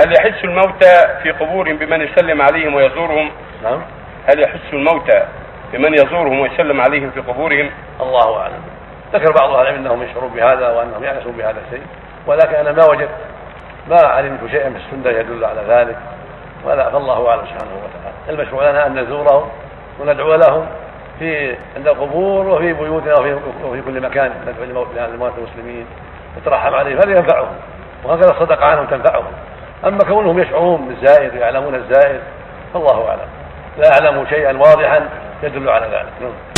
هل يحس الموتى في قبورهم بمن يسلم عليهم ويزورهم؟ نعم هل يحس الموتى بمن يزورهم ويسلم عليهم في قبورهم؟ الله أعلم ذكر بعض أهل العلم أنهم يشعرون بهذا وأنهم يأنسون بهذا الشيء ولكن أنا ما وجدت ما علمت شيئا في السنة يدل على ذلك ولا فالله أعلم سبحانه وتعالى المشروع لنا أن نزورهم وندعو لهم في عند القبور وفي بيوتنا وفي, وفي كل مكان ندعو لموتى المسلمين نترحم عليهم هذا ينفعهم وهكذا الصدقه عنهم تنفعهم أما كونهم يشعرون بالزائر ويعلمون الزائر فالله أعلم. لا أعلم شيئا واضحا يدل على ذلك. نعم.